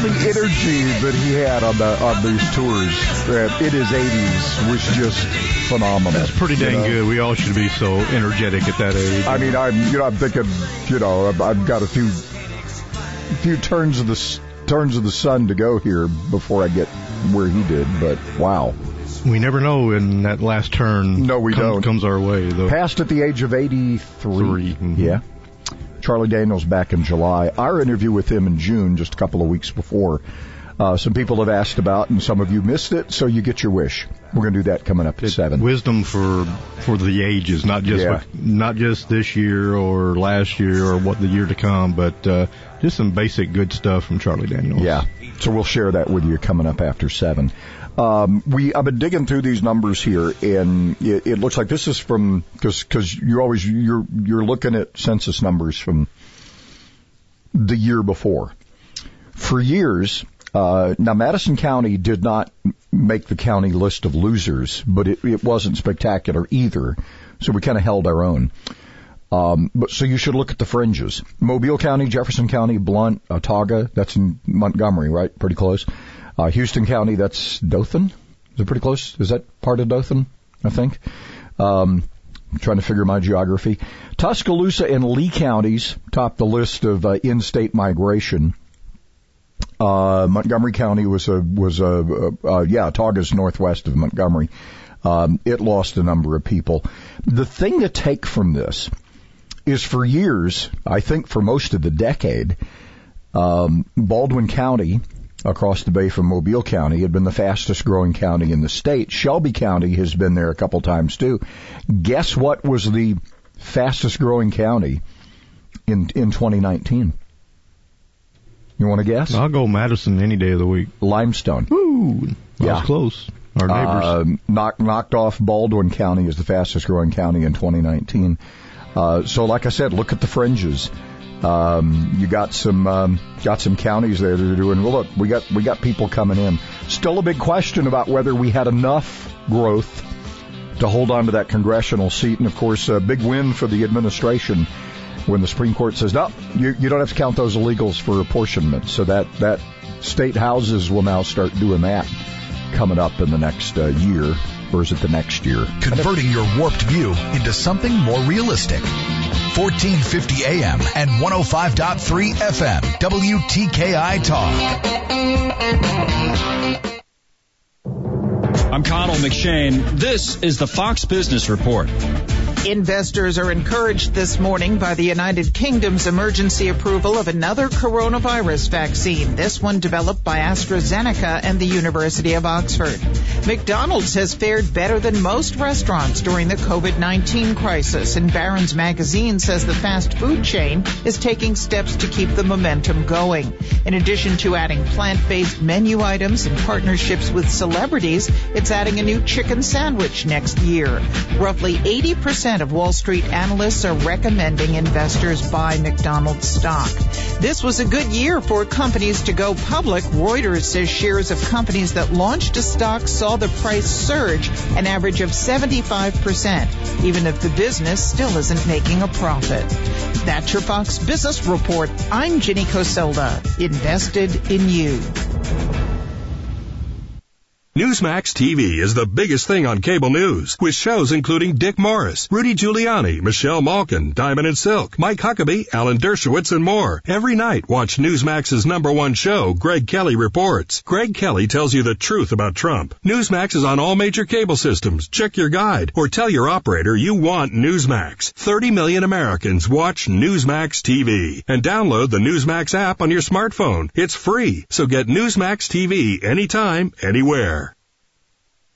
[SPEAKER 31] myself. And I
[SPEAKER 7] You know the energy that he had on the on these tours uh, in his 80s was just phenomenal.
[SPEAKER 32] That's pretty
[SPEAKER 7] you
[SPEAKER 32] dang
[SPEAKER 7] know?
[SPEAKER 32] good. We all should be so energetic at that age.
[SPEAKER 7] I mean, I'm you know I'm thinking you know I've, I've got a few few turns of the turns of the sun to go here before I get where he did, but wow.
[SPEAKER 32] we never know in that last turn.
[SPEAKER 7] No, we don't.
[SPEAKER 32] Comes our way though.
[SPEAKER 7] Passed at the age of 83. Yeah. Charlie Daniels back in July. Our interview with him in June, just a couple of weeks before. Uh, some people have asked about, and some of you missed it, so you get your wish. We're going to do that coming up at seven.
[SPEAKER 32] Wisdom for for the ages, not just
[SPEAKER 7] Yeah.
[SPEAKER 32] what, not just this year or last year or what the year to come, but uh, just some basic good stuff from Charlie Daniels.
[SPEAKER 7] Yeah. So we'll share that with you coming up after seven. Um, we I've been digging through these numbers here, and it, it looks like this is from because because you're always you're you're looking at census numbers from the year before. For years, uh, now Madison County did not make the county list of losers, but it, it wasn't spectacular either. So we kind of held our own. Um, but so you should look at the fringes. Mobile County, Jefferson County, Blount, Autauga, that's in Montgomery, right? Pretty close. Uh, Houston County, that's Dothan. Is it pretty close? Is that part of Dothan? I think. Um, I'm trying to figure my geography. Tuscaloosa and Lee counties top the list of uh, in-state migration. Uh, Montgomery County was a was a yeah, Autauga's northwest of Montgomery. Um, it lost a number of people. The thing to take from this is for years, I think for most of the decade, um, Baldwin County across the bay from Mobile County had been the fastest growing county in the state. Shelby County has been there a couple times too. Guess what was the fastest growing county in in 2019? You want to guess?
[SPEAKER 32] I'll go Madison any day of the week.
[SPEAKER 7] Limestone.
[SPEAKER 32] Woo! That
[SPEAKER 7] Yeah.
[SPEAKER 32] was close. Our neighbors.
[SPEAKER 7] Uh, knocked knocked off Baldwin County as the fastest growing county in 2019. Uh, so, like I said, look at the fringes. Um, you got some um, got some counties there that are doing well. Look, we got we got people coming in. Still a big question about whether we had enough growth to hold on to that congressional seat, and of course, a big win for the administration when the Supreme Court says no, you, you don't have to count those illegals for apportionment. So that that state houses will now start doing that coming up in the next uh, year, or is it the next year?
[SPEAKER 6] Converting your warped view into something more realistic. 1450 AM and 105.3 FM, WTKI Talk.
[SPEAKER 33] I'm Connell McShane. This is the Fox Business Report.
[SPEAKER 34] Investors are encouraged this morning by the United Kingdom's emergency approval of another coronavirus vaccine, this one developed by AstraZeneca and the University of Oxford. McDonald's has fared better than most restaurants during the COVID-19 crisis, and Barron's magazine says the fast food chain is taking steps to keep the momentum going. In addition to adding plant-based menu items and partnerships with celebrities, it's adding a new chicken sandwich next year. Roughly 80% of Wall Street analysts are recommending investors buy McDonald's stock. This was a good year for companies to go public. Reuters says shares of companies that launched a stock saw the price surge an average of 75%, even if the business still isn't making a profit. That's your Fox Business Report. I'm Ginny Coselda. Invested in you.
[SPEAKER 35] Newsmax TV is the biggest thing on cable news, with shows including Dick Morris, Rudy Giuliani, Michelle Malkin, Diamond and Silk, Mike Huckabee, Alan Dershowitz, and more. Every night, watch Newsmax's number one show, Greg Kelly Reports. Greg Kelly tells you the truth about Trump. Newsmax is on all major cable systems. Check your guide or tell your operator you want Newsmax. 30 million Americans watch Newsmax TV and download the Newsmax app on your smartphone. It's free, so get Newsmax TV anytime, anywhere.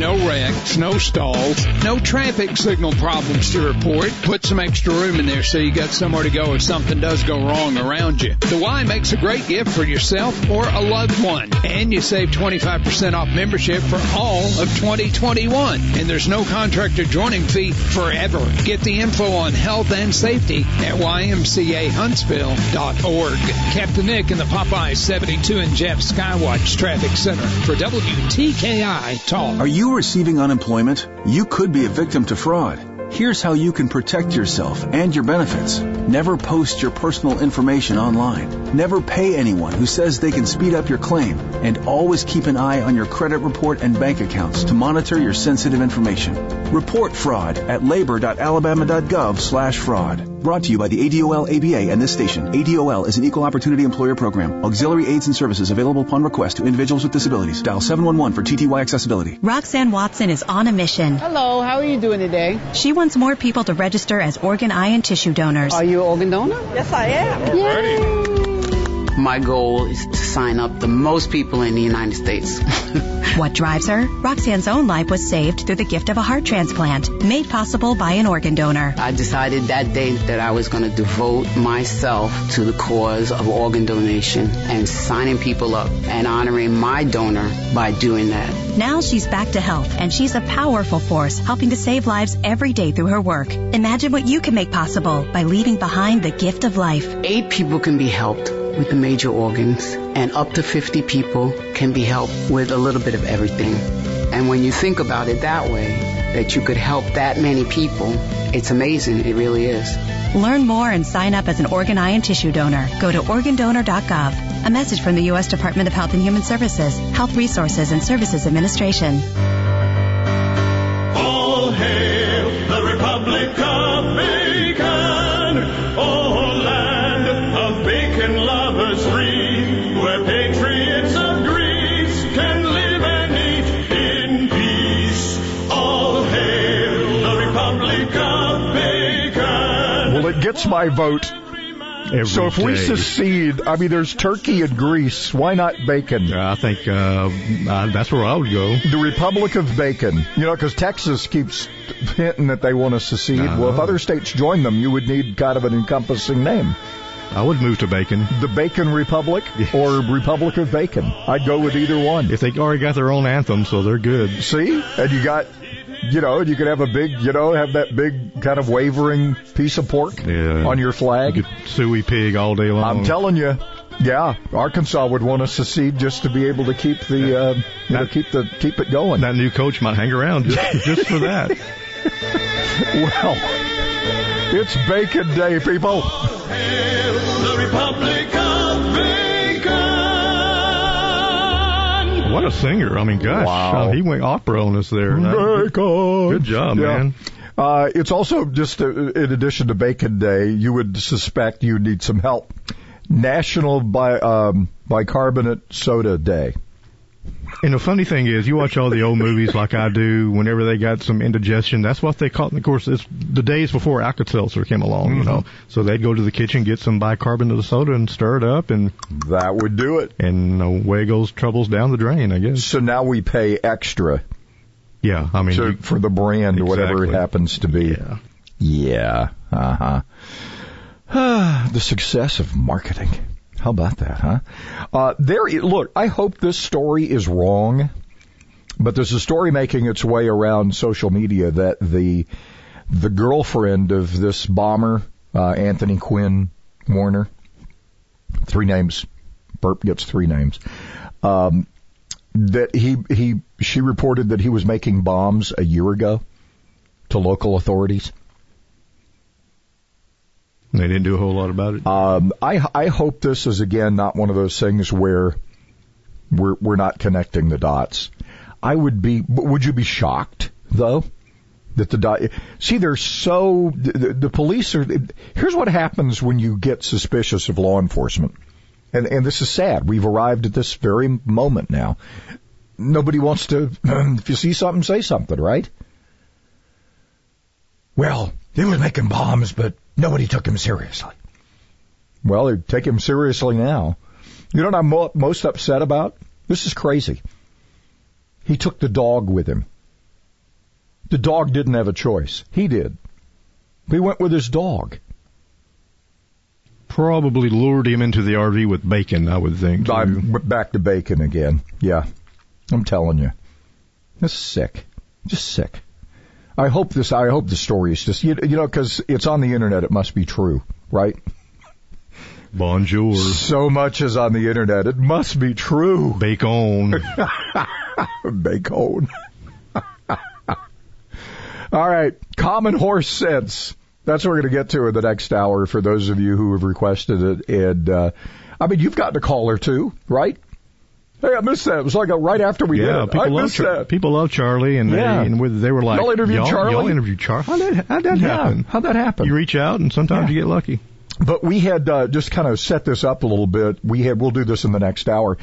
[SPEAKER 17] No wrecks, no stalls, no traffic signal problems to report. Put some extra room in there so you got somewhere to go if something does go wrong around you. The Y makes a great gift for yourself or a loved one. And you save 25% off membership for all of 2021. And there's no contractor joining fee forever. Get the info on health and safety at ymcahuntsville.org. Captain Nick in the Popeye 72 and Jeff Skywatch Traffic Center for WTKI Talk.
[SPEAKER 36] Are you receiving unemployment? You could be a victim to fraud. Here's how you can protect yourself and your benefits. Never post your personal information online. Never pay anyone who says they can speed up your claim. And always keep an eye on your credit report and bank accounts to monitor your sensitive information. Report fraud at labor.alabama.gov slash fraud. Brought to you by the ADOL ABA and this station. ADOL is an equal opportunity employer program. Auxiliary aids and services available upon request to individuals with disabilities. Dial 711 for TTY accessibility.
[SPEAKER 37] Roxanne Watson is on a mission.
[SPEAKER 38] Hello, how are you doing today?
[SPEAKER 37] She wants more people to register as organ, eye, and tissue donors.
[SPEAKER 38] Are you an organ donor? Yes, I am. Yay. My goal is to sign up the most people in the United States.
[SPEAKER 37] what drives her? Roxanne's own life was saved through the gift of a heart transplant, made possible by an organ donor.
[SPEAKER 38] I decided that day that I was going to devote myself to the cause of organ donation and signing people up and honoring my donor by doing that.
[SPEAKER 37] Now she's back to health and she's a powerful force helping to save lives every day through her work. Imagine what you can make possible by leaving behind the gift of life.
[SPEAKER 38] Eight people can be helped with the major organs, and up to 50 people can be helped with a little bit of everything. And when you think about it that way, that you could help that many people, it's amazing. It really is.
[SPEAKER 37] Learn more and sign up as an organ, eye, and tissue donor. Go to organdonor.gov. A message from the U.S. Department of Health and Human Services, Health Resources and Services Administration.
[SPEAKER 31] Bacon.
[SPEAKER 7] Well, it gets my vote. so if we secede, I mean, there's turkey and Greece. Why not bacon?
[SPEAKER 32] I think uh, uh, that's where I would go.
[SPEAKER 7] The Republic of Bacon. You know, because Texas keeps hinting that they want to secede. Well, if
[SPEAKER 32] Uh-huh.
[SPEAKER 7] other states join them, you would need kind of an encompassing name.
[SPEAKER 32] I would move to Bacon.
[SPEAKER 7] The Bacon Republic or Republic of Bacon. I'd go with either one.
[SPEAKER 32] If they already got their own anthem, so they're good.
[SPEAKER 7] See? And you got, you know, you could have a big, you know, have that big kind of wavering piece of pork
[SPEAKER 32] Yeah.
[SPEAKER 7] on your flag.
[SPEAKER 32] You could suey pig all day long.
[SPEAKER 7] I'm telling you. Yeah, Arkansas would want to secede just to be able to keep the, uh, you know, keep the keep it going.
[SPEAKER 32] That new coach might hang around just, just for that.
[SPEAKER 7] well, it's Bacon Day, people.
[SPEAKER 8] What a singer. I mean, gosh.
[SPEAKER 7] Wow.
[SPEAKER 8] uh, he went opera on us there. Good, good job,
[SPEAKER 7] Yeah.
[SPEAKER 8] man.
[SPEAKER 7] Uh, it's also just uh, in addition to Bacon Day, you would suspect you need some help. National bi- um, Bicarbonate Soda Day.
[SPEAKER 8] And the funny thing is, you watch all the old movies like I do. Whenever they got some indigestion, that's what they call. Of course, it's the days before Alka-Seltzer came along, you know. So they'd go to the kitchen, get some bicarbonate of soda, and stir it up, and
[SPEAKER 7] that would do it.
[SPEAKER 8] And away goes troubles down the drain, I guess.
[SPEAKER 7] So now we pay extra.
[SPEAKER 8] Yeah, I mean, you-
[SPEAKER 7] for the brand, or whatever it happens to be.
[SPEAKER 8] Yeah.
[SPEAKER 7] Yeah. Uh huh. the success of marketing. How about that, huh? Uh, there. Look, I hope this story is wrong, but there's a story making its way around social media that the the girlfriend of this bomber, uh, Anthony Quinn Warner, three names. Burp gets three names. Um, that he he she reported that he was making bombs a year ago to local authorities.
[SPEAKER 8] They didn't do a whole lot about it.
[SPEAKER 7] Um, I I hope this is again not one of those things where we're we're not connecting the dots. I would be. Would you be shocked though? That the dot, see, they're so the, the, police are. Here's what happens when you get suspicious of law enforcement, and and this is sad. We've arrived at this very moment now. Nobody wants to. If you see something, say something, right? Well, he was making bombs, but nobody took him seriously. Well, they take him seriously now. You know what I'm mo- most upset about? This is crazy. He took the dog with him. The dog didn't have a choice. He did. He went with his dog.
[SPEAKER 8] Probably lured him into the RV with bacon, I would think. too.
[SPEAKER 7] I'm back to bacon again. Yeah. I'm telling you. This is sick. Just sick. I hope this, I hope the story is just, you, you know, cause it's on the internet, it must be true, right?
[SPEAKER 8] Bonjour.
[SPEAKER 7] So much is on the internet, it must be true.
[SPEAKER 8] Bacon.
[SPEAKER 7] Bacon. All right, common horse sense. That's what we're going to get to in the next hour for those of you who have requested it. And uh, I mean, you've gotten a caller too, right? Hey, I missed that. It was like a, right after we
[SPEAKER 8] yeah,
[SPEAKER 7] did it.
[SPEAKER 8] people
[SPEAKER 7] I
[SPEAKER 8] love
[SPEAKER 7] missed
[SPEAKER 8] Char-
[SPEAKER 7] that.
[SPEAKER 8] people love Charlie, and
[SPEAKER 7] Yeah.
[SPEAKER 8] they and they were like,
[SPEAKER 7] Y'all interviewed
[SPEAKER 8] y'all,
[SPEAKER 7] Charlie?
[SPEAKER 8] Y'all interviewed Charlie. How did how'd that
[SPEAKER 7] Yeah,
[SPEAKER 8] happen?
[SPEAKER 7] how'd that happen?
[SPEAKER 8] You reach out, and sometimes
[SPEAKER 7] Yeah.
[SPEAKER 8] you get lucky.
[SPEAKER 7] But we had uh, just kind of set this up a little bit. We had we'll do this in the next hour.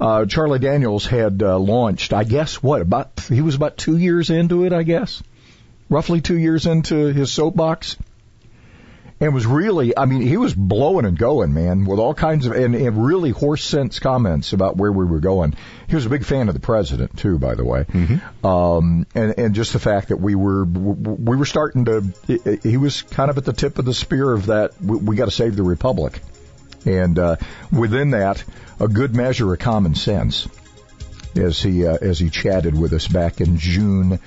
[SPEAKER 7] Uh, Charlie Daniels had uh, launched, I guess, what about he was about two years into it, I guess, roughly two years into his soapbox, and was really, I mean, he was blowing and going, man, with all kinds of and, and really horse sense comments about where we were going. He was a big fan of the president too, by the way, um, and and just the fact that we were we were starting to, he was kind of at the tip of the spear of that. We, we got to save the republic, and uh, within that, a good measure of common sense, as he uh, as he chatted with us back in June,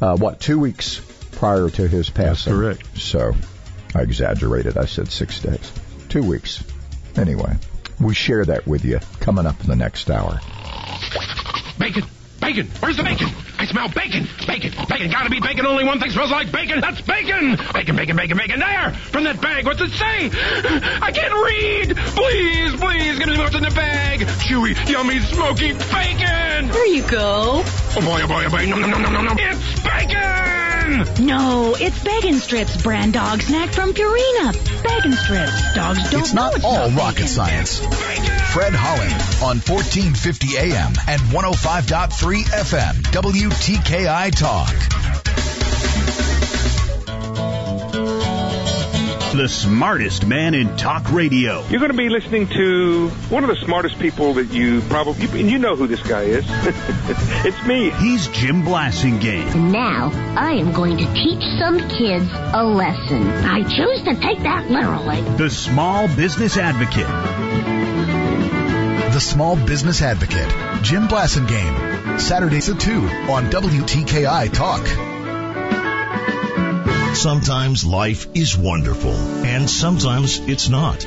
[SPEAKER 7] uh, what two weeks prior to his passing.
[SPEAKER 8] correct.
[SPEAKER 7] So I exaggerated. I said six days, two weeks. Anyway, we share that with you coming up in the next hour.
[SPEAKER 39] Bacon! Bacon! Where's the bacon? I smell bacon! Bacon! Bacon! Gotta be bacon! Only one thing smells like bacon! That's bacon! Bacon, bacon, bacon, bacon! There! From that bag! What's it say? I can't read! Please, please, give me what's in the bag! Chewy, yummy, smoky bacon!
[SPEAKER 37] There you go.
[SPEAKER 39] Oh boy, oh boy, oh boy! Nom, nom, nom, nom, nom, nom! It's bacon!
[SPEAKER 37] No, it's Bacon Strips, brand dog snack from Purina. Bacon Strips. Dogs don't
[SPEAKER 6] It's
[SPEAKER 37] know
[SPEAKER 6] not
[SPEAKER 37] it's
[SPEAKER 6] all
[SPEAKER 37] not
[SPEAKER 6] rocket
[SPEAKER 37] bacon.
[SPEAKER 6] science. Fred Holland on 1450 AM and 105.3 FM WTKI Talk.
[SPEAKER 40] The smartest man in talk radio.
[SPEAKER 36] You're going to be listening to one of the smartest people that you probably, you, and you know who this guy is. it's me.
[SPEAKER 40] He's Jim Blasingame.
[SPEAKER 35] And now I am going to teach some kids a lesson. I choose to take that literally.
[SPEAKER 40] The small business advocate.
[SPEAKER 6] The Small Business Advocate, Jim Blasingame, Saturdays at 2 on WTKI Talk.
[SPEAKER 41] Sometimes life is wonderful, and sometimes it's not.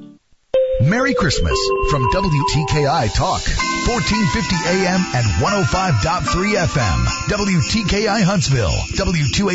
[SPEAKER 6] Merry Christmas from WTKI Talk, 1450 AM and 105.3 FM. WTKI Huntsville, W2